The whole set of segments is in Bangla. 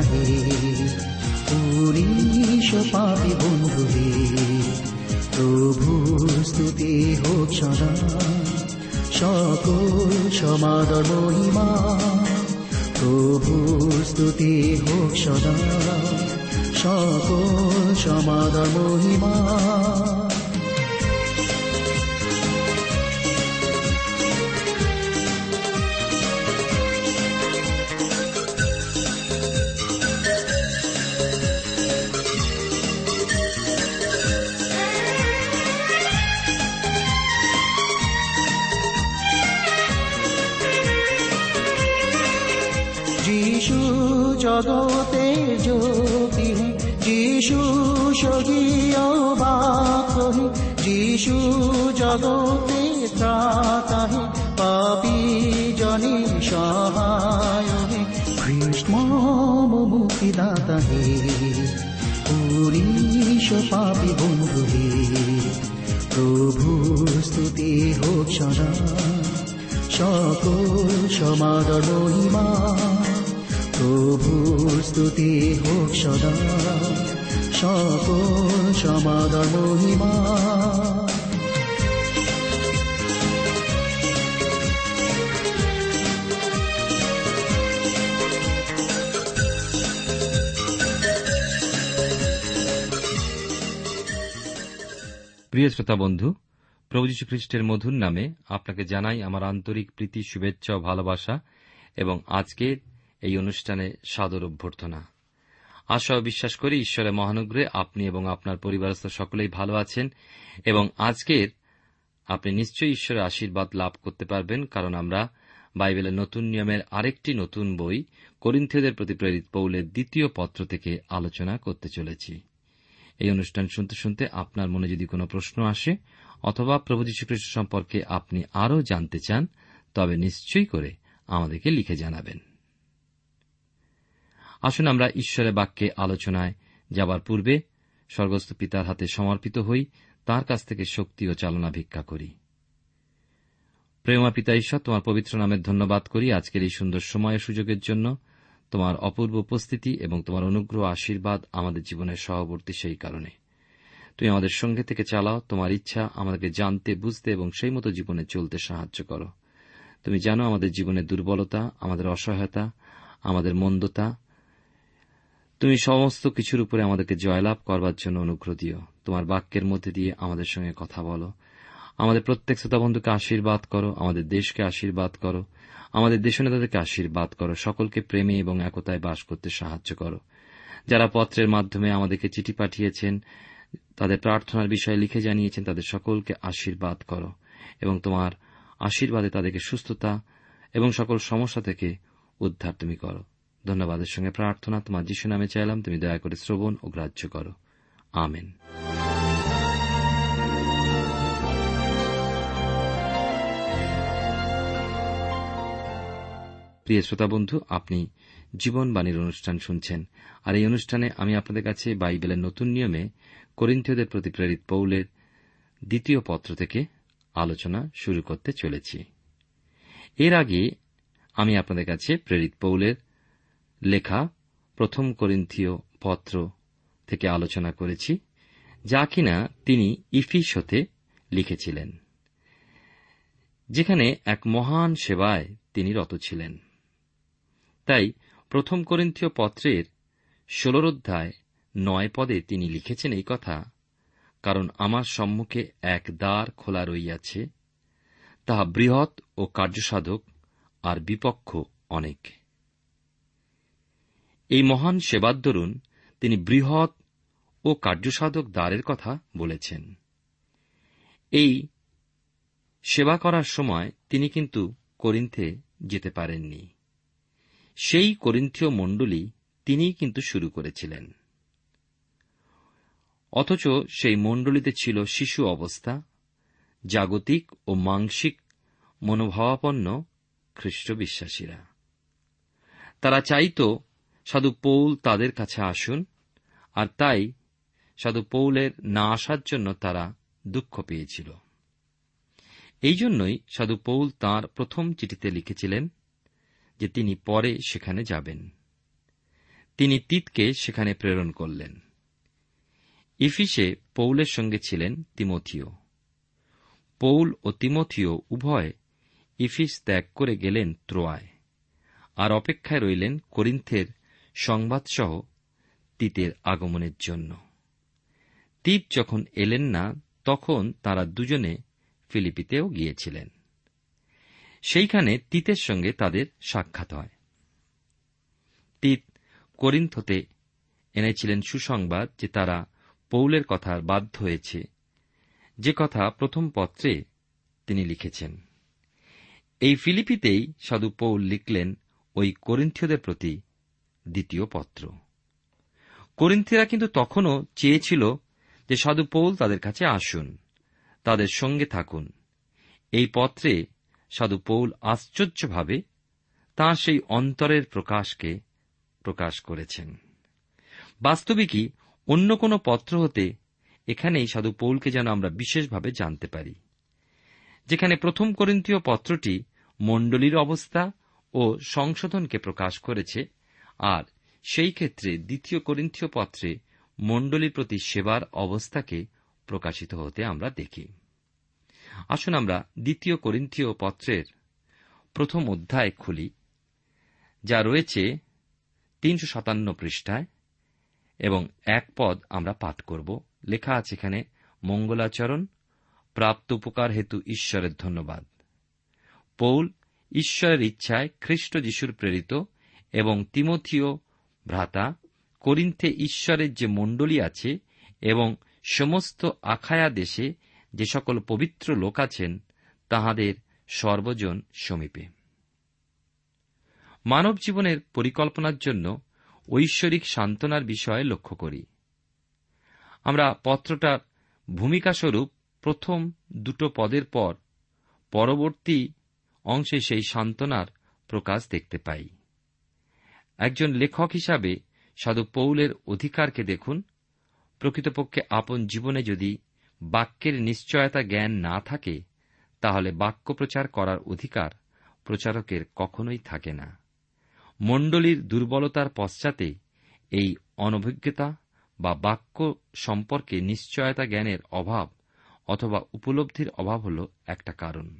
হে পুরীশ পাপি বন্ধু হে প্রভু স্তুতি হোক সদা। সকল সমাদর মহিমা, প্রভু স্তুতি হোক সদা। সকল সমাদর মহিমা। জগতে জ্যোতি যিশু স্বগীয় বাক হে যিশু জগতে ত্রাতা হে পাপি জনি সহায় কৃষ্ণ মুক্তিদাতা পুরীশ পাপি বন্ধু প্রভু স্তুতি হোক সদা। সকল সমাদর মহিমা প্রভু স্তুতি হোক সদা, সকল সমাদর মহিমা। প্রিয় শ্রোতা বন্ধু, প্রভু খ্রিস্টের মধুর নামে আপনাকে জানাই আমার আন্তরিক প্রীতি, শুভেচ্ছা ও ভালোবাসা এবং আজকের এই অনুষ্ঠানে সাদর অভ্যর্থনা। আশা বিশ্বাস করি ঈশ্বরের মহানুগ্রহে আপনি এবং আপনার পরিবারস্থ সকলেই ভালো আছেন এবং আজকের আপনি নিশ্চয়ই ঈশ্বরের আশীর্বাদ লাভ করতে পারবেন কারণ আমরা বাইবেলের নতুন নিয়মের আরেকটি নতুন বই করিন্থীয়দের প্রতি প্রেরিত পৌলের দ্বিতীয় পত্র থেকে আলোচনা করতে চলেছি। এই অনুষ্ঠান শুনতে শুনতে আপনার মনে যদি কোনো প্রশ্ন আসে অথবা প্রভু যীশুখ্রিস্ট সম্পর্কে আপনি আরও জানতে চান, তবে নিশ্চয়ই করে আমাদেরকে লিখে জানাবেন। আসুন আমরা ঈশ্বরের বাক্যে আলোচনায় যাবার পূর্বে স্বর্গস্থ পিতার হাতে সমর্পিত হই, তার কাছ থেকে শক্তি ও চালনা ভিক্ষা করি। প্রেমা পিতা ঈশ্বর, তোমার পবিত্র নামের ধন্যবাদ করি আজকের এই সুন্দর সময় সুযোগের জন্য। তোমার অপূর্ব উপস্থিতি এবং তোমার অনুগ্রহ আশীর্বাদ আমাদের জীবনের সহবর্তী সেই কারণে। তুমি আমাদের সঙ্গে থেকে চালাও, তোমার ইচ্ছা আমাদেরকে জানতে, বুঝতে এবং সেই মতো জীবনে চলতে সাহায্য করো। তুমি জানো আমাদের জীবনের দুর্বলতা, আমাদের অসহায়তা, আমাদের মন্দতা তুমি সমস্ত কিছুর উপরে আমাদেরকে জয়লাভ করবার জন্য অনুগ্রহ দিও। তোমার বাক্যের মধ্যে দিয়ে আমাদের সঙ্গে কথা বলো। আমাদের প্রত্যেক শ্রোতা বন্ধুকে আশীর্বাদ করো, আমাদের দেশকে আশীর্বাদ করো, আমাদের দেশনেতাদেরকে আশীর্বাদ করো, সকলকে প্রেমে এবং একতায় বাস করতে সাহায্য করো। যারা পত্রের মাধ্যমে আমাদেরকে চিঠি পাঠিয়েছেন, তাদের প্রার্থনার বিষয়ে লিখে জানিয়েছেন, তাদের সকলকে আশীর্বাদ করো এবং তোমার আশীর্বাদে তাদেরকে সুস্থতা এবং সকল সমস্যা থেকে উদ্ধার তুমি করো। ধন্যবাদের সঙ্গে প্রার্থনা, তোমার যিশু নামে চাইলাম, তুমি দয়া করে শ্রবণ ও গ্রাহ্য করো। আমেন। প্রিয় শ্রোতা বন্ধু, আপনি জীবনবাণীর অনুষ্ঠান শুনছেন, আর এই অনুষ্ঠানে আমি আপনাদের কাছে বাইবেলের নতুন নিয়মে করিন্থীয়দের প্রতি প্রেরিত পৌলের দ্বিতীয় পত্র থেকে আলোচনা শুরু করতে চলেছি। এর আগে আমি আপনাদের কাছে প্রেরিত পৌলের লেখা প্রথম করিন্থীয় পত্র থেকে আলোচনা করেছি, যা কিনা তিনি ইফিস হতে লিখেছিলেন, যেখানে এক মহান সেবায় তিনি রত ছিলেন। তাই প্রথম করিন্থীয় পত্রের ষোলর অধ্যায় নয় পদে তিনি লিখেছেন এই কথা, কারণ আমার সম্মুখে এক দ্বার খোলা রইয়াছে, তাহা বৃহৎ ও কার্যসাধক আর বিপক্ষ অনেক। এই মহান সেবার দরুন তিনি বৃহৎ ও কার্যসাধক দ্বারের কথা বলেছেন। এই সেবা করার সময় তিনি কিন্তু করিন্থে যেতে পারেননি। সেই করিন্থীয় মণ্ডলী তিনিই কিন্তু শুরু করেছিলেন। অথচ সেই মণ্ডলীতে ছিল শিশু অবস্থা, জাগতিক ও মাংসিক মনোভাবাপন্ন খ্রিস্ট বিশ্বাসীরা তারা চাইত সাধু পৌল তাদের কাছে আসুন, আর তাই সাধু পৌলের না আসার জন্য তারা দুঃখ পেয়েছিল। এই জন্যই সাধু পৌল তাঁর প্রথম চিঠিতে লিখেছিলেন যে তিনি পরে সেখানে যাবেন। তিনি তিতকে সেখানে প্রেরণ করলেন। ইফিসে পৌলের সঙ্গে ছিলেন তিমথিও। পৌল ও তিমথিও উভয় ইফিস ত্যাগ করে গেলেন ত্রোয়ায়, আর অপেক্ষায় রইলেন করিন্থের সংবাদসহ তিতের আগমনের জন্য। তিত যখন এলেন না, তখন তারা দুজনে ফিলিপিতেও গিয়েছিলেন। সেইখানে তিতের সঙ্গে তাদের সাক্ষাৎ হয়। তিত করিন্থতে এনেছিলেন সুসংবাদ যে তারা পৌলের কথার বাধ্য হয়েছে। যে কথা প্রথম পত্রে তিনি লিখেছেন। এই ফিলিপিতেই সাধু পৌল লিখলেন ওই করিন্থীয়দের প্রতি দ্বিতীয় পত্র। করিন্থীরা কিন্তু তখনও চেয়েছিল যে সাধু পৌল তাদের কাছে আসুন, তাদের সঙ্গে থাকুন। এই পত্রে সাধু পৌল আশ্চর্যভাবে তাঁর সেই অন্তরের প্রকাশকে প্রকাশ করেছেন। বাস্তবিকই অন্য কোন পত্র হতে এখানেই সাধু পৌলকে যেন আমরা বিশেষভাবে জানতে পারি, যেখানে প্রথম করিন্থীয় পত্রটি মণ্ডলীর অবস্থা ও সংশোধনকে প্রকাশ করেছে আর সেই ক্ষেত্রে দ্বিতীয় করিন্থীয় পত্রে মণ্ডলীর প্রতি সেবার অবস্থাকে প্রকাশিত হতে আমরা দেখি। আসুন আমরা দ্বিতীয় করিন্থীয় পত্রের প্রথম অধ্যায় খুলি, যা রয়েছে তিনশো সাতান্ন পৃষ্ঠায় এবং এক পদ আমরা পাঠ করব। লেখা আছে এখানে, মঙ্গলাচরণ, প্রাপ্ত উপকার হেতু ঈশ্বরের ধন্যবাদ। পৌল, ঈশ্বরের ইচ্ছায় খ্রিস্ট যিশুর প্রেরিত এবং তিমথিও, ভ্রাতা, করিন্থে ঈশ্বরের যে মণ্ডলী আছে এবং সমস্ত আখায়া দেশে যে সকল পবিত্র লোক আছেন, তাহাদের সর্বজন সমীপে। মানব জীবনের পরিকল্পনার জন্য ঐশ্বরিক সান্ত্বনার বিষয়ে লক্ষ্য করি। আমরা পত্রটার ভূমিকাস্বরূপ প্রথম দুটো পদের পর পরবর্তী অংশে সেই সান্ত্বনার প্রকাশ দেখতে পাই। একজন লেখক হিসাবে সাধু পৌলের অধিকারকে দেখুন। প্রকৃতপক্ষে আপন জীবনে যদি বাক্যের নিশ্চয়তা জ্ঞান না থাকে, তাহলে বাক্য প্রচার করার অধিকার প্রচারকের কখনোই থাকে না। মণ্ডলীর দুর্বলতার পশ্চাতে এই অনভিজ্ঞতা বা বাক্য সম্পর্কে নিশ্চয়তা জ্ঞানের অভাব অথবা উপলব্ধির অভাব হল একটা কারণ।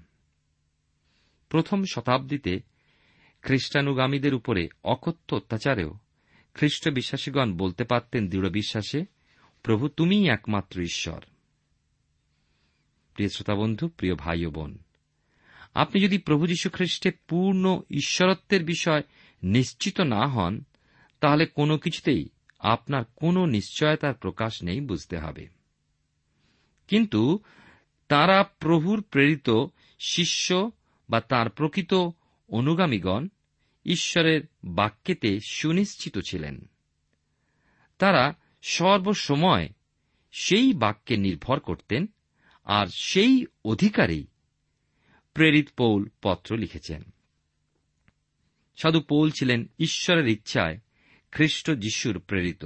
প্রথম শতাব্দীতে খ্রিস্টানুগামীদের উপরে অকথ্য অত্যাচারেও খ্রিস্ট বিশ্বাসীগণ বলতে পারতেন দৃঢ় বিশ্বাসে, প্রভু তুমিই একমাত্র ঈশ্বর। প্রিয় শ্রোতা বন্ধু প্রিয় ভাই বোন, আপনি যদি প্রভু যীশু খ্রিস্টে পূর্ণ ঈশ্বরত্বের বিষয় নিশ্চিত না হন, তাহলে কোনো কিছুতেই আপনার কোনো নিশ্চয়তার প্রকাশ নেই বুঝতে হবে। কিন্তু তারা প্রভুর প্রেরিত শিষ্য বা তার প্রকৃত অনুগামীগণ ঈশ্বরের বাক্যেতে সুনিশ্চিত ছিলেন। তারা সর্বসময় সেই বাক্যে নির্ভর করতেন আর সেই অধিকারেই প্রেরিত পৌল পত্র লিখেছেন। সাধু পৌল ছিলেন ঈশ্বরের ইচ্ছায় খ্রিস্ট যিশুর প্রেরিত।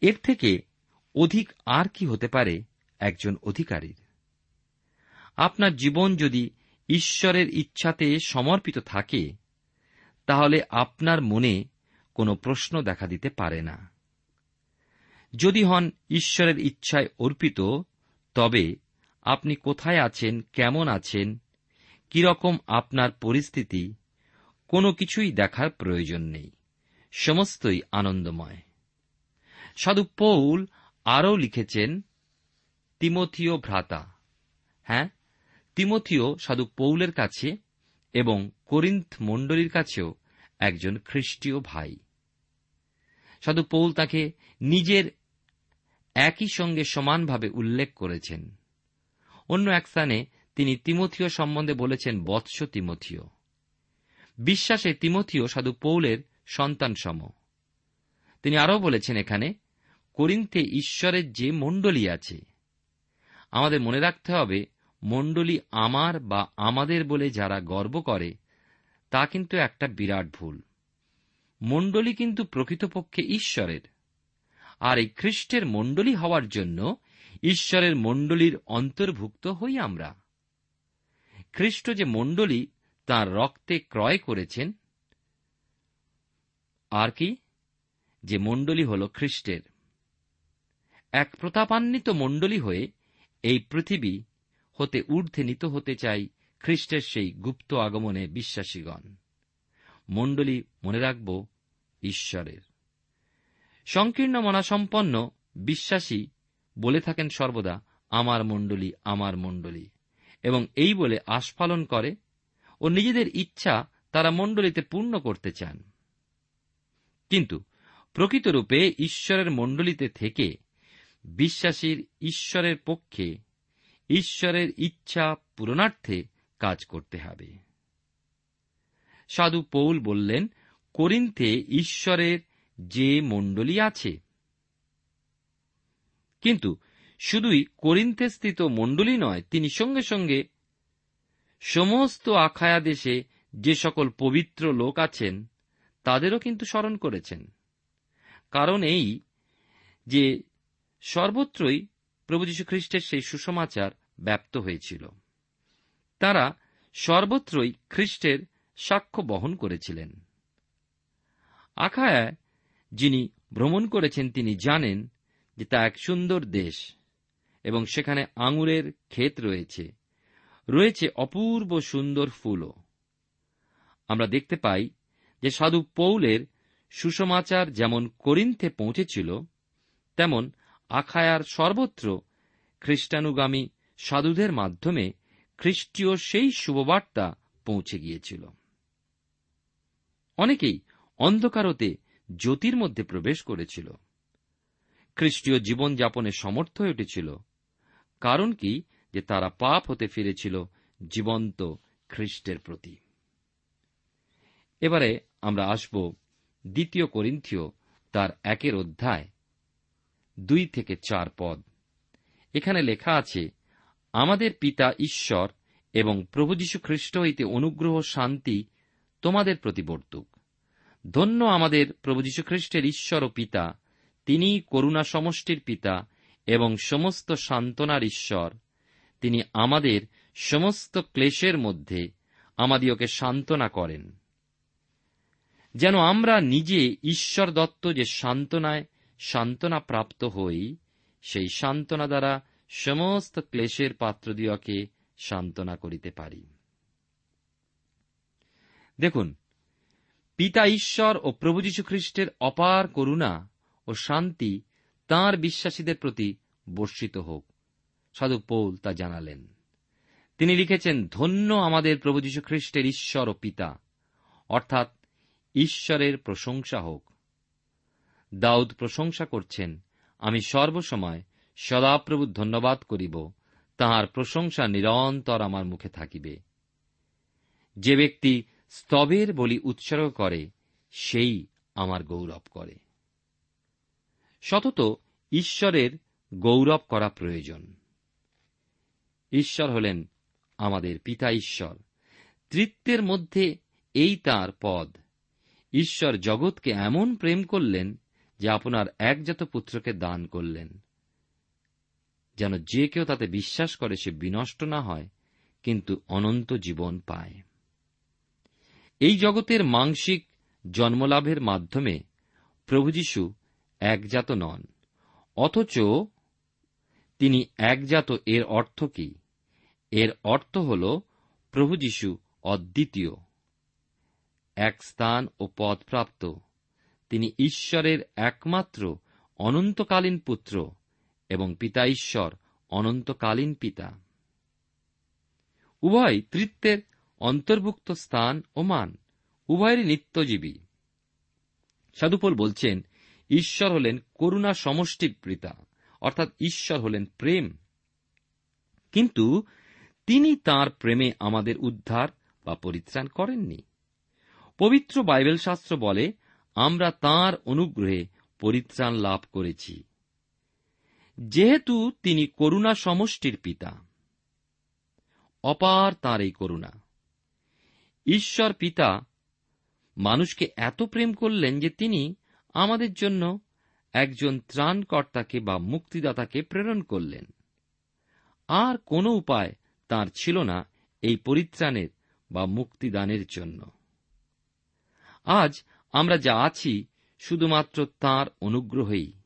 এর থেকে অধিক আর কি হতে পারে একজন অধিকারীর? আপনার জীবন যদি ঈশ্বরের ইচ্ছাতে সমর্পিত থাকে, তাহলে আপনার মনে কোনো প্রশ্ন দেখা দিতে পারে না। যদি হন ঈশ্বরের ইচ্ছায় অর্পিত, তবে আপনি কোথায় আছেন, কেমন আছেন, কীরকম আপনার পরিস্থিতি, কোনো কিছুই দেখার প্রয়োজন নেই। সমস্তই আনন্দময়। সাধু পৌল আরও লিখেছেন, তিমথিও ভ্রাতা। হ্যাঁ? তিমথিও সাধু পৌলের কাছে এবং করিন্থ মণ্ডলীর কাছেও একজন খ্রিস্টীয় ভাই। সাধু পৌল তাকে নিজের একই সঙ্গে সমানভাবে উল্লেখ করেছেন। অন্য এক স্থানে তিনি তিমথিও সম্বন্ধে বলেছেন, বৎস তিমথিও। বিশ্বাসে তিমথিও সাধু পৌলের সন্তান সম তিনি আরও বলেছেন এখানে, করিন্থে ঈশ্বরের যে মণ্ডলী আছে, আমাদের মনে রাখতে হবে মণ্ডলী আমার বা আমাদের বলে যারা গর্ব করে, তা কিন্তু একটা বিরাট ভুল। মণ্ডলী কিন্তু প্রকৃতপক্ষে ঈশ্বরের। আর এই খ্রিস্টের মণ্ডলী হওয়ার জন্য ঈশ্বরের মণ্ডলীর অন্তর্ভুক্ত হই আমরা। খ্রিস্ট যে মণ্ডলী, তার রক্তে ক্রয় করেছেন। আর কি? যে মণ্ডলী হল খ্রিস্টের। এক প্রতাপান্বিত মণ্ডলী হয়ে এই পৃথিবী হতে ঊর্ধ্বে নিত হতে চাই খ্রিস্টের সেই গুপ্ত আগমনে বিশ্বাসীগণ। মণ্ডলী, মনে রাখব, ঈশ্বরের। সংকীর্ণ মনাসম্পন্ন বিশ্বাসী বলে থাকেন সর্বদা, আমার মণ্ডলী আমার মণ্ডলী। এবং এই বলে আস্ফালন করে ও নিজেদের ইচ্ছা তারা মণ্ডলীতে পূর্ণ করতে চান। কিন্তু প্রকৃতরূপে ঈশ্বরের মণ্ডলীতে থেকে বিশ্বাসীর ঈশ্বরের পক্ষে ঈশ্বরের ইচ্ছা পূরণার্থে কাজ করতে হবে। সাধু পৌল বললেন, করিন্থে ঈশ্বরের যে মণ্ডলী আছে, কিন্তু শুধুই করিন্থে স্থিত মণ্ডলী নয়, তিনি সঙ্গে সঙ্গে সমস্ত আখায়া দেশে যে সকল পবিত্র লোক আছেন, তাদেরও কিন্তু স্মরণ করেছেন। কারণ এই যে সর্বত্রই প্রভু যীশু খ্রিস্টের সেই সুসমাচার ব্যপ্ত হয়েছিল। তারা সর্বত্রই খ্রিস্টের সাক্ষ্য বহন করেছিলেন। আখায়ায় যিনি ভ্রমণ করেছেন, তিনি জানেন যে তা এক সুন্দর দেশ এবং সেখানে আঙুরের ক্ষেত রয়েছে। রয়েছে অপূর্ব সুন্দর ফুলও। আমরা দেখতে পাই যে সাধু পৌলের সুসমাচার যেমন করিন্থে পৌঁছেছিল, তেমন আখায়ার সর্বত্র খ্রিস্টানুগামী সাধুদের মাধ্যমে খ্রিস্টীয় সেই শুভবার্তা পৌঁছে গিয়েছিল। অনেকেই অন্ধকারতে জ্যোতির মধ্যে প্রবেশ করেছিল। খ্রিস্টীয় জীবনযাপনে সমর্থ হয়ে উঠেছিল। কারণ কি? যে তারা পাপ হতে ফিরেছিল, জীবন্ত খ্রিস্টের প্রতি। এবারে আমরা আসব দ্বিতীয় করিন্থীয় তার একের অধ্যায় দুই থেকে চার পদ। এখানে লেখা আছে আমাদের পিতা ঈশ্বর এবং প্রভু যীশু খ্রিস্ট হইতে অনুগ্রহ শান্তি তোমাদের প্রতিবর্তুক ধন্য আমাদের প্রভু যীশু খ্রিস্টের ঈশ্বর ও পিতা তিনি করুণা সমষ্টির পিতা এবং সমস্ত সান্ত্বনার ঈশ্বর। তিনি আমাদের সমস্ত ক্লেশের মধ্যে আমাদিওকে সান্ত্বনা করেন। যেন আমরা নিজে ঈশ্বর দত্ত যে সান্ত্বনায় সান্ত্বনা প্রাপ্ত হই, সেই সান্ত্বনা দ্বারা সমস্ত ক্লেশের পাত্রদিওকে সান্ত্বনা করিতে পারি। দেখুন, পিতা ঈশ্বর ও প্রভু যীশু খ্রিস্টের অপার করুণা ও শান্তি তাঁর বিশ্বাসীদের প্রতি বর্ষিত হোক, সাধু পৌল তা জানালেন। তিনি লিখেছেন, ধন্য আমাদের প্রভু যীশু খ্রিস্টের ঈশ্বর ও পিতা, অর্থাৎ ঈশ্বরের প্রশংসা হোক। দাউদ প্রশংসা করছেন, আমি সর্বসময় সদাপ্রভু ধন্যবাদ করিব, তাহার প্রশংসা নিরন্তর আমার মুখে থাকিবে। যে ব্যক্তি স্তবের বলি উৎসর্গ করে, সেই আমার গৌরব করে। সতত ঈশ্বরের গৌরব করা প্রয়োজন। ঈশ্বর হলেন আমাদের পিতা ঈশ্বর। তৃত্বের মধ্যে এই তার পদ। ঈশ্বর জগৎকে এমন প্রেম করলেন যে আপনার একজাত পুত্রকে দান করলেন। যেন যে কেউ তাতে বিশ্বাস করে সে বিনষ্ট না হয়, কিন্তু অনন্ত জীবন পায়। এই জগতের মাংসিক জন্মলাভের মাধ্যমে প্রভু যীশু একজাত নন, অথচ তিনি একজাত এর অর্থ কি? এর অর্থ হল প্রভু যীশু অদ্বিতীয়, এক স্থান ও পদপ্রাপ্ত তিনি ঈশ্বরের একমাত্র অনন্তকালীন পুত্র এবং পিতা ঈশ্বর, অনন্তকালীন পিতা। উভয় তৃত্বের অন্তর্ভুক্ত স্থান ও মান, উভয়েরই নিত্যজীবী। সাধুপল বলছেন, ঈশ্বর হলেন করুণা সমষ্টির পিতা, অর্থাৎ ঈশ্বর হলেন প্রেম। কিন্তু তিনি তার প্রেমে আমাদের উদ্ধার বা পরিত্রাণ করেননি। পবিত্র বাইবেল শাস্ত্র বলে, আমরা তার অনুগ্রহে পরিত্রাণ লাভ করেছি। যেহেতু তিনি করুণা সমষ্টির পিতা। অপার তার এই করুণা। ঈশ্বর পিতা মানুষকে এত প্রেম করলেন যে তিনি আমাদের জন্য একজন ত্রাণকর্তাকে বা মুক্তিদাতাকে প্রেরণ করলেন। আর কোন উপায় তার ছিল না এই পরিত্রাণের বা মুক্তিদানের জন্য। আজ আমরা যা আছি শুধুমাত্র তার অনুগ্রহেই।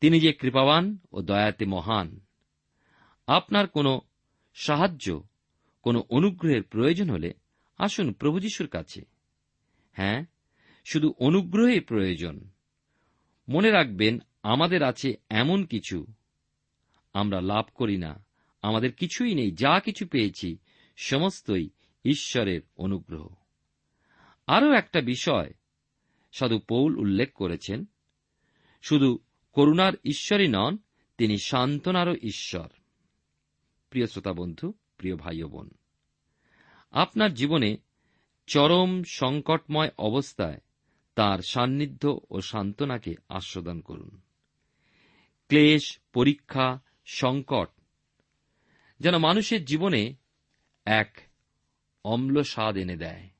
তিনি যে কৃপাবান ও দয়াতে মহান, আপনার কোনো সাহায্য, কোনো অনুগ্রহের প্রয়োজন হলে আসুন প্রভু যিশুর কাছে। হ্যাঁ শুধু অনুগ্রহে প্রয়োজন। মনে রাখবেন, আমাদের আছে এমন কিছু। আমরা লাভ করি না। আমাদের কিছুই নেই। যা কিছু পেয়েছি, সমস্তই ঈশ্বরের অনুগ্রহ। আরও একটা বিষয় সাধু পৌল উল্লেখ করেছেন। শুধু করুণার ঈশ্বরই নন, তিনি সান্ত্বনারও ঈশ্বর। প্রিয় শ্রোতা বন্ধু, প্রিয় ভাই বোন, আপনার জীবনে চরম সংকটময় অবস্থায় তার সান্নিধ্য ও সান্ত্বনাকে আস্বাদন করুন। ক্লেশ, পরীক্ষা, সংকট যেন মানুষের জীবনে এক অম্ল স্বাদ এনে দেয়।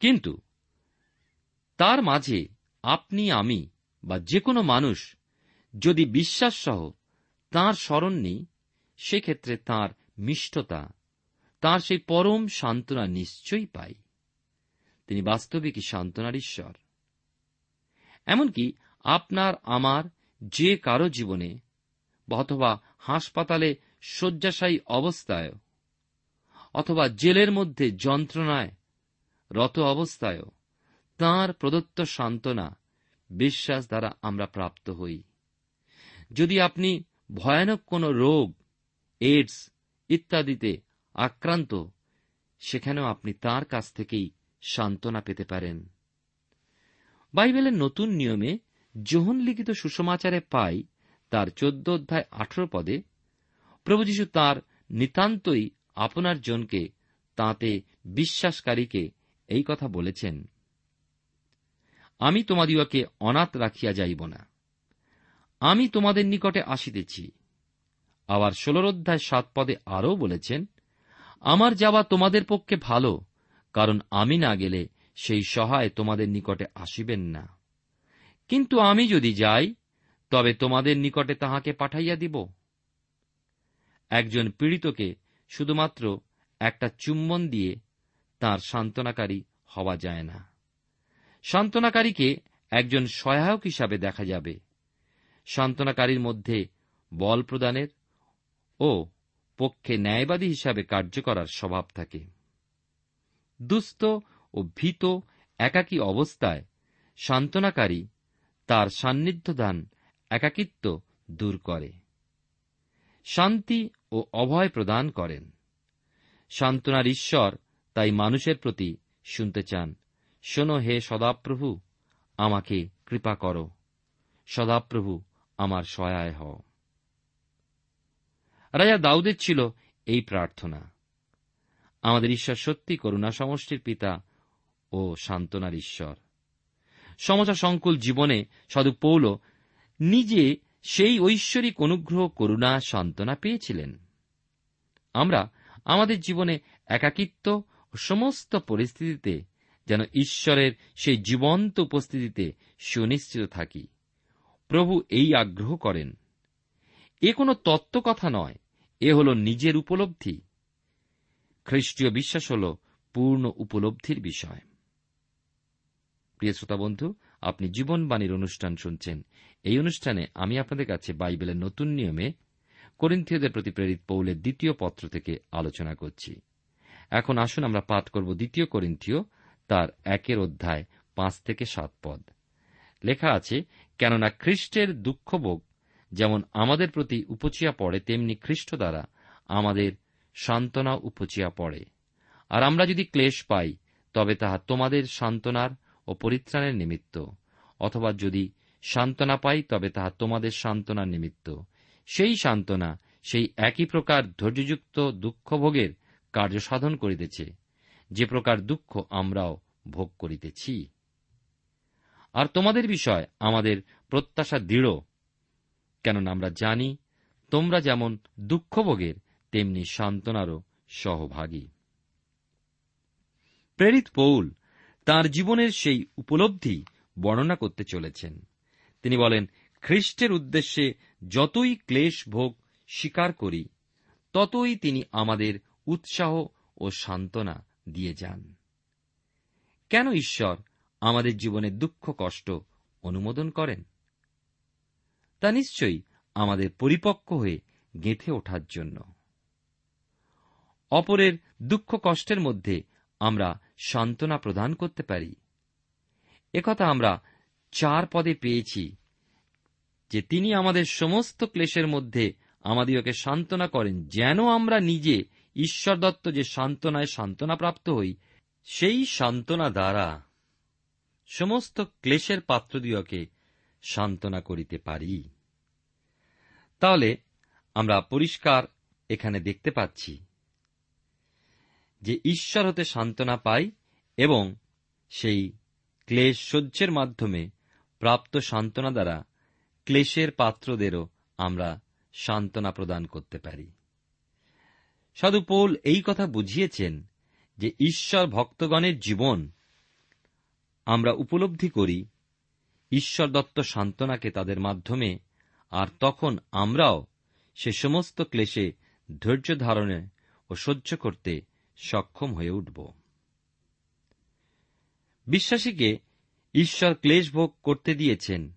কিন্তু তার মাঝে আপনি, আমি বা যে কোনো মানুষ যদি বিশ্বাস সহ তাঁর স্মরণ নিই, সেক্ষেত্রে তাঁর মিষ্টতা, তাঁর সেই পরম সান্ত্বনা নিশ্চয়ই পাই। তিনি বাস্তবিকই সান্ত্বনার ঈশ্বর। এমনকি আপনার, আমার যে কারও জীবনে অথবা হাসপাতালে শয্যাশায়ী অবস্থায় অথবা জেলের মধ্যে যন্ত্রণায় রত অবস্থায় তাঁর প্রদত্ত সান্ত্বনা বিশ্বাস দ্বারা আমরা প্রাপ্ত হই। যদি আপনি ভয়ানক কোনো রোগ এইডস ইত্যাদিতে আক্রান্ত, সেখানেও আপনি তার কাছ থেকেই সান্ত্বনা পেতে পারেন। বাইবেলের নতুন নিয়মে যোহন লিখিত সুষমাচারে পাই তার চোদ্দ অধ্যায় আঠেরো পদে, প্রভু যীশু তাঁর নিতান্তই আপনার জনকে তাতে বিশ্বাসকারীকে এই কথা বলেছেন আমি তোমাদিওকে অনাথ রাখিয়া যাইব না। আমি তোমাদের নিকটে আসিতেছি। আবার ষোলর অধ্যায় সাত পদে আরও বলেছেন, আমার যাওয়া তোমাদের পক্ষে ভালো, কারণ আমি না গেলে সেই সহায় তোমাদের নিকটে আসিবেন না। কিন্তু আমি যদি যাই, তবে তোমাদের নিকটে তাহাকে পাঠাইয়া দিব। একজন পীড়িতকে শুধুমাত্র একটা চুম্বন দিয়ে তার সান্ত্বনাকারী হওয়া যায় না। সান্ত্বনাকারীকে একজন সহায়ক হিসাবে দেখা যাবে। সান্ত্বনাকারীর মধ্যে বল প্রদানের ও পক্ষে ন্যায়বাদী হিসাবে কার্য করার স্বভাব থাকে। দুস্থ ও ভীত একাকী অবস্থায় সান্ত্বনাকারী তার সান্নিধ্য দান একাকিত্ব দূর করে। শান্তি ও অভয় প্রদান করেন। সান্ত্বনার ঈশ্বর তাই মানুষের প্রতি শুনতে চান। শোনো হে সদাপ্রভু, আমাকে কৃপা করো। সদাপ্রভু, আমার সহায় হও। রাজা দাউদের ছিল এই প্রার্থনা। আমাদের ঈশ্বর সত্যি করুণা সমষ্টির পিতা ও সান্ত্বনার ঈশ্বর। সমচা সংকুল জীবনে সাধু পৌল নিজে সেই ঐশ্বরিক অনুগ্রহ, করুণা, সান্ত্বনা পেয়েছিলেন। আমরা আমাদের জীবনে একাকিত্ব ও সমস্ত পরিস্থিতিতে যেন ঈশ্বরের সেই জীবন্ত উপস্থিতিতে সুনিশ্চিত থাকি। প্রভু এই আগ্রহ করেন। এ কোনো তত্ত্ব কথা নয়, এ হল নিজের উপলব্ধি। খ্রিস্টীয় বিশ্বাস হল পূর্ণ উপলব্ধির বিষয়। প্রিয় শ্রোতা বন্ধু, আপনি জীবনবাণীর অনুষ্ঠান শুনছেন। এই অনুষ্ঠানে আমি আপনাদের কাছে বাইবেলের নতুন নিয়মে করিন্থীয়দের প্রতি প্রেরিত পৌলের দ্বিতীয় পত্র থেকে আলোচনা করছি। এখন আসুন আমরা পাঠ করব দ্বিতীয় করিন্থীয় তার একের অধ্যায় পাঁচ থেকে সাত পদ। লেখা আছে, কেননা খ্রিস্টের দুঃখভোগ যেমন আমাদের প্রতি উপচিয়া পড়ে, তেমনি খ্রিস্ট দ্বারা আমাদের সান্ত্বনা উপচিয়া পড়ে। আর আমরা যদি ক্লেশ পাই, তবে তাহা তোমাদের সান্ত্বনার ও পরিত্রাণের নিমিত্ত। অথবা যদি সান্ত্বনা পাই, তবে তাহা তোমাদের সান্ত্বনার নিমিত্ত। সেই সান্ত্বনা সেই একই প্রকার ধৈর্যযুক্ত দুঃখভোগের কার্য সাধন করিতেছে। যে প্রকার দুঃখ আমরাও ভোগ করিতেছি। আর তোমাদের বিষয় আমাদের প্রত্যাশা দৃঢ়, কেননা আমরা জানি তোমরা যেমন দুঃখভোগের, তেমনি সান্ত্বনারও সহভাগী। প্রেরিত পৌল তার জীবনের সেই উপলব্ধি বর্ণনা করতে চলেছেন। তিনি বলেন, খ্রিস্টের উদ্দেশ্যে যতই ক্লেশ ভোগ স্বীকার করি, ততই তিনি আমাদের উৎসাহ ও সান্ত্বনা দিয়ে যান। কেন ঈশ্বর আমাদের জীবনে দুঃখ, কষ্ট অনুমোদন করেন? তা নিশ্চয়ই আমাদের পরিপক্ক হয়ে গেঁথে ওঠার জন্য। অপরের দুঃখ, কষ্টের মধ্যে আমরা সান্ত্বনা প্রদান করতে পারি। একথা আমরা চার পদে পেয়েছি যে তিনি আমাদের সমস্ত ক্লেশের মধ্যে আমাদিওকে সান্ত্বনা করেন, যেন আমরা নিজে ঈশ্বর দত্ত যে সান্ত্বনায় সান্ত্বনা প্রাপ্ত হই, সেই সান্ত্বনা দ্বারা সমস্ত ক্লেশের পাত্রদিওকে সান্ত্বনা করিতে পারি। তাহলে আমরা পরিষ্কার এখানে দেখতে পাচ্ছি যে ঈশ্বর হতে সান্ত্বনা পাই এবং সেই ক্লেশ সহ্যের মাধ্যমে প্রাপ্ত সান্ত্বনা দ্বারা ক্লেশের পাত্রদেরও আমরা সান্ত্বনা প্রদান করতে পারি। সাধু পৌল এই কথা বুঝিয়েছেন যে ঈশ্বর ভক্তগণের জীবন আমরা উপলব্ধি করি, ঈশ্বর দত্ত সান্ত্বনাকে তাদের মাধ্যমে, আর তখন আমরাও সে সমস্ত ক্লেশে ধৈর্য ধারণে ও সহ্য করতে সক্ষম হয়ে উঠব। বিশ্বাসীকে ঈশ্বর ক্লেশ ভোগ করতে দিয়েছেন।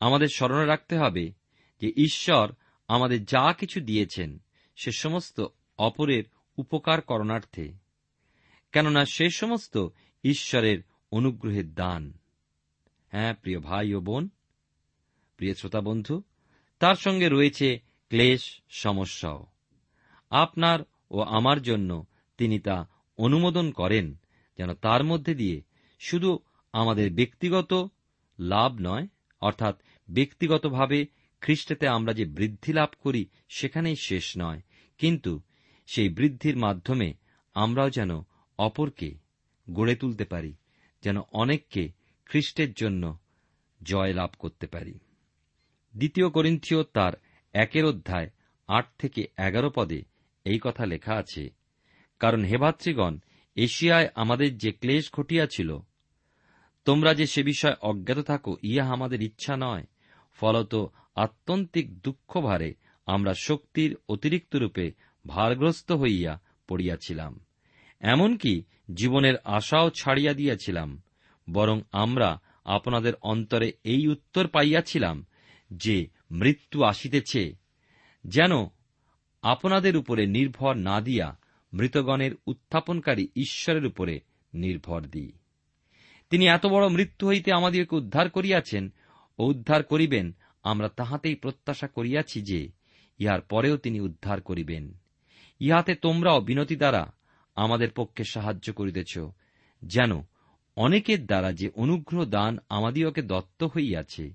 আমাদের স্মরণে রাখতে হবে যে ঈশ্বর আমাদের যা কিছু দিয়েছেন, সে সমস্ত অপরের উপকার করণার্থে, কেননা সে সমস্ত ঈশ্বরের অনুগ্রহের দান। হ্যাঁ প্রিয় ভাই ও বোন, প্রিয় শ্রোতা বন্ধু, তার সঙ্গে রয়েছে ক্লেশ, সমস্যাও। আপনার ও আমার জন্য তিনি তা অনুমোদন করেন, যেন তার মধ্যে দিয়ে শুধু আমাদের ব্যক্তিগত লাভ নয়, অর্থাৎ ব্যক্তিগতভাবে খ্রিস্টেতে আমরা যে বৃদ্ধি লাভ করি সেখানেই শেষ নয়, কিন্তু সেই বৃদ্ধির মাধ্যমে আমরাও যেন অপরকে গড়ে তুলতে পারি, যেন অনেককে খ্রিস্টের জন্য জয় লাভ করতে পারি। দ্বিতীয় করিন্থীয় তার একের অধ্যায় আট থেকে এগারো পদে এই কথা লেখা আছে, কারণ হেভাত্রীগণ এশিয়ায় আমাদের যে ক্লেশ ঘটিয়াছিল, তোমরা যে সে বিষয়ে অজ্ঞাত থাকো, ইহা আমাদের ইচ্ছা নয়। ফলত আত্যন্তিক দুঃখ ভারে আমরা শক্তির অতিরিক্ত রূপে ভারগ্রস্ত হইয়া পড়িয়াছিলাম। এমনকি জীবনের আশাও ছাড়িয়া দিয়াছিলাম, বরং আমরা আপনাদের অন্তরে এই উত্তর পাইয়াছিলাম যে মৃত্যু আসিতেছে, যেন আপনাদের উপরে নির্ভর না দিয়া মৃতগণের উত্থাপনকারী ঈশ্বরের উপরে নির্ভর দিই। তিনি এত বড় মৃত্যু হইতে আমাদিগকে উদ্ধার করিয়াছেন ও উদ্ধার করিবেন, আমরা তাহাতেই প্রত্যাশা করিয়াছি যে, ইহার পরেও তিনি উদ্ধার করিবেন। ইহাতে তোমরাও বিনতি দ্বারা আমাদের পক্ষে সাহায্য করিতেছ, যেন অনেকের দ্বারা যে অনুগ্রহ দান আমাদিওকে দত্ত হইয়াছে,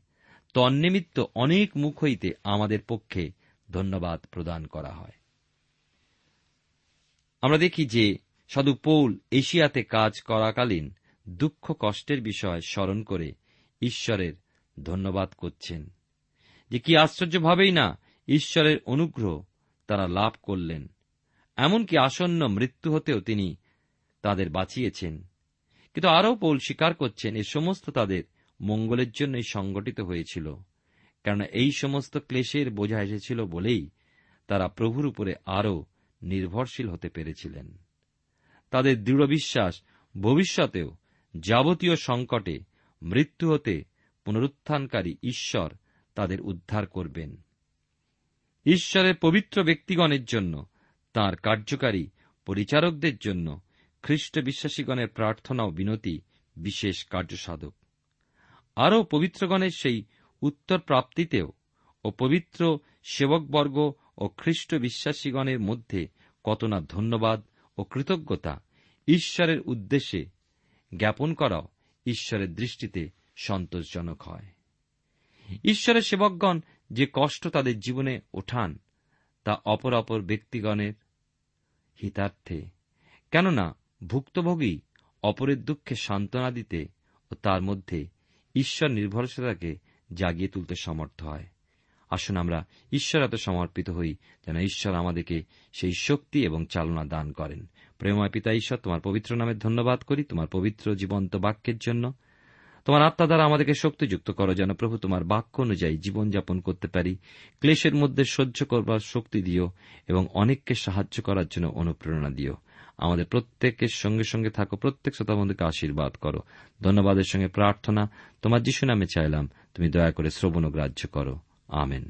তন্নিমিত্ত অনেক মুখ হইতে আমাদের পক্ষে ধন্যবাদ প্রদান করা হয়। আমরা দেখি যে সাধু পৌল এশিয়াতে কাজ করাকালীন দুঃখ কষ্টের বিষয় স্মরণ করে ঈশ্বরের ধন্যবাদ করছেন। যে কি আশ্চর্যভাবেই না, ঈশ্বরের অনুগ্রহ তারা লাভ করলেন। এমনকি আসন্ন মৃত্যু হতেও তিনি তাদের বাঁচিয়েছেন। কিন্তু আরও পৌল স্বীকার করছেন, এ সমস্ত তাদের মঙ্গলের জন্যই সংগঠিত হয়েছিল। কেননা এই সমস্ত ক্লেশের বোঝা এসেছিল বলেই তারা প্রভুর উপরে আরও নির্ভরশীল হতে পেরেছিলেন। তাদের দৃঢ় বিশ্বাস ভবিষ্যতেও যাবতীয় সংকটে মৃত্যু হতে পুনরুত্থানকারী ঈশ্বর তাদের উদ্ধার করবেন। ঈশ্বরের পবিত্র ব্যক্তিগণের জন্য তার কার্যকারী পরিচারকদের জন্য খ্রিস্ট বিশ্বাসীগণের প্রার্থনা ও বিনতি বিশেষ কার্যসাধক। আরও পবিত্রগণের সেই উত্তর প্রাপ্তিতেও ও পবিত্র সেবকবর্গ ও খ্রিস্ট বিশ্বাসীগণের মধ্যে কত না ধন্যবাদ ও কৃতজ্ঞতা ঈশ্বরের উদ্দেশ্যে জ্ঞাপন করাও ঈশ্বরের দৃষ্টিতে সন্তোষজনক হয়। ঈশ্বরের সেবকগণ যে কষ্ট তাদের জীবনে ওঠান, তা অপর অপর ব্যক্তিগণের হিতার্থে। কেননা ভুক্তভোগী অপরের দুঃখে সান্ত্বনা দিতে ও তার মধ্যে ঈশ্বর নির্ভরশীলতাকে জাগিয়ে তুলতে সমর্থ হয়। আসুন আমরা ঈশ্বর এত সমর্পিত হই যেন ঈশ্বর আমাদেরকে সেই শক্তি এবং চালনা দান করেন। প্রেময় পিতা ঈশ্বর, তোমার পবিত্র নামে ধন্যবাদ করি। তোমার পবিত্র জীবন্ত বাক্যের জন্য তোমার আত্মা দ্বারা আমাদেরকে শক্তিযুক্ত করো, যেন প্রভু তোমার বাক্য অনুযায়ী জীবনযাপন করতে পারি। ক্লেশের মধ্যে সহ্য করবার শক্তি দিও এবং অনেককে সাহায্য করার জন্য অনুপ্রেরণা দিও। আমাদের প্রত্যেকের সঙ্গে সঙ্গে থাকো, প্রত্যেক শ্রোতা বন্ধুকে আশীর্বাদ করো। ধন্যবাদের সঙ্গে প্রার্থনা তোমার যিশু নামে চাইলাম। তুমি দয়া করে শ্রবণ গ্রাহ্য করো। আমেন।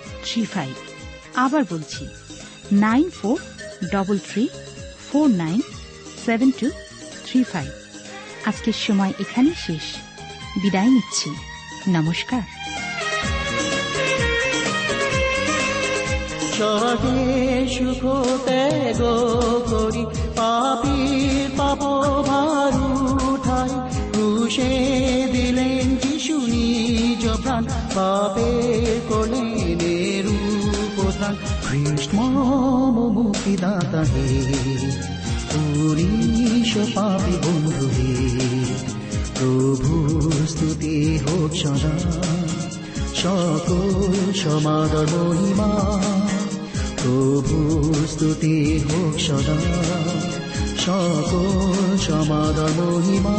three five আবার বলছি nine four double three four nine seven two three five. আজকের সময় এখানেই শেষ। বিদায় নিচ্ছি। নমস্কার। সুখ ত্যাগ করি পাপি পাপ ভার উঠাই দিলেন যিশু নিজ প্রাণ, পাপের খ্রিস্ট মুক্তিদাতা হে পুরীশ পাপি বন্ধু হে প্রভু স্তুতি হোক সদা। সকল সমাদর মহিমা, প্রভু স্তুতি হোক সদা। সকল সমাদর মহিমা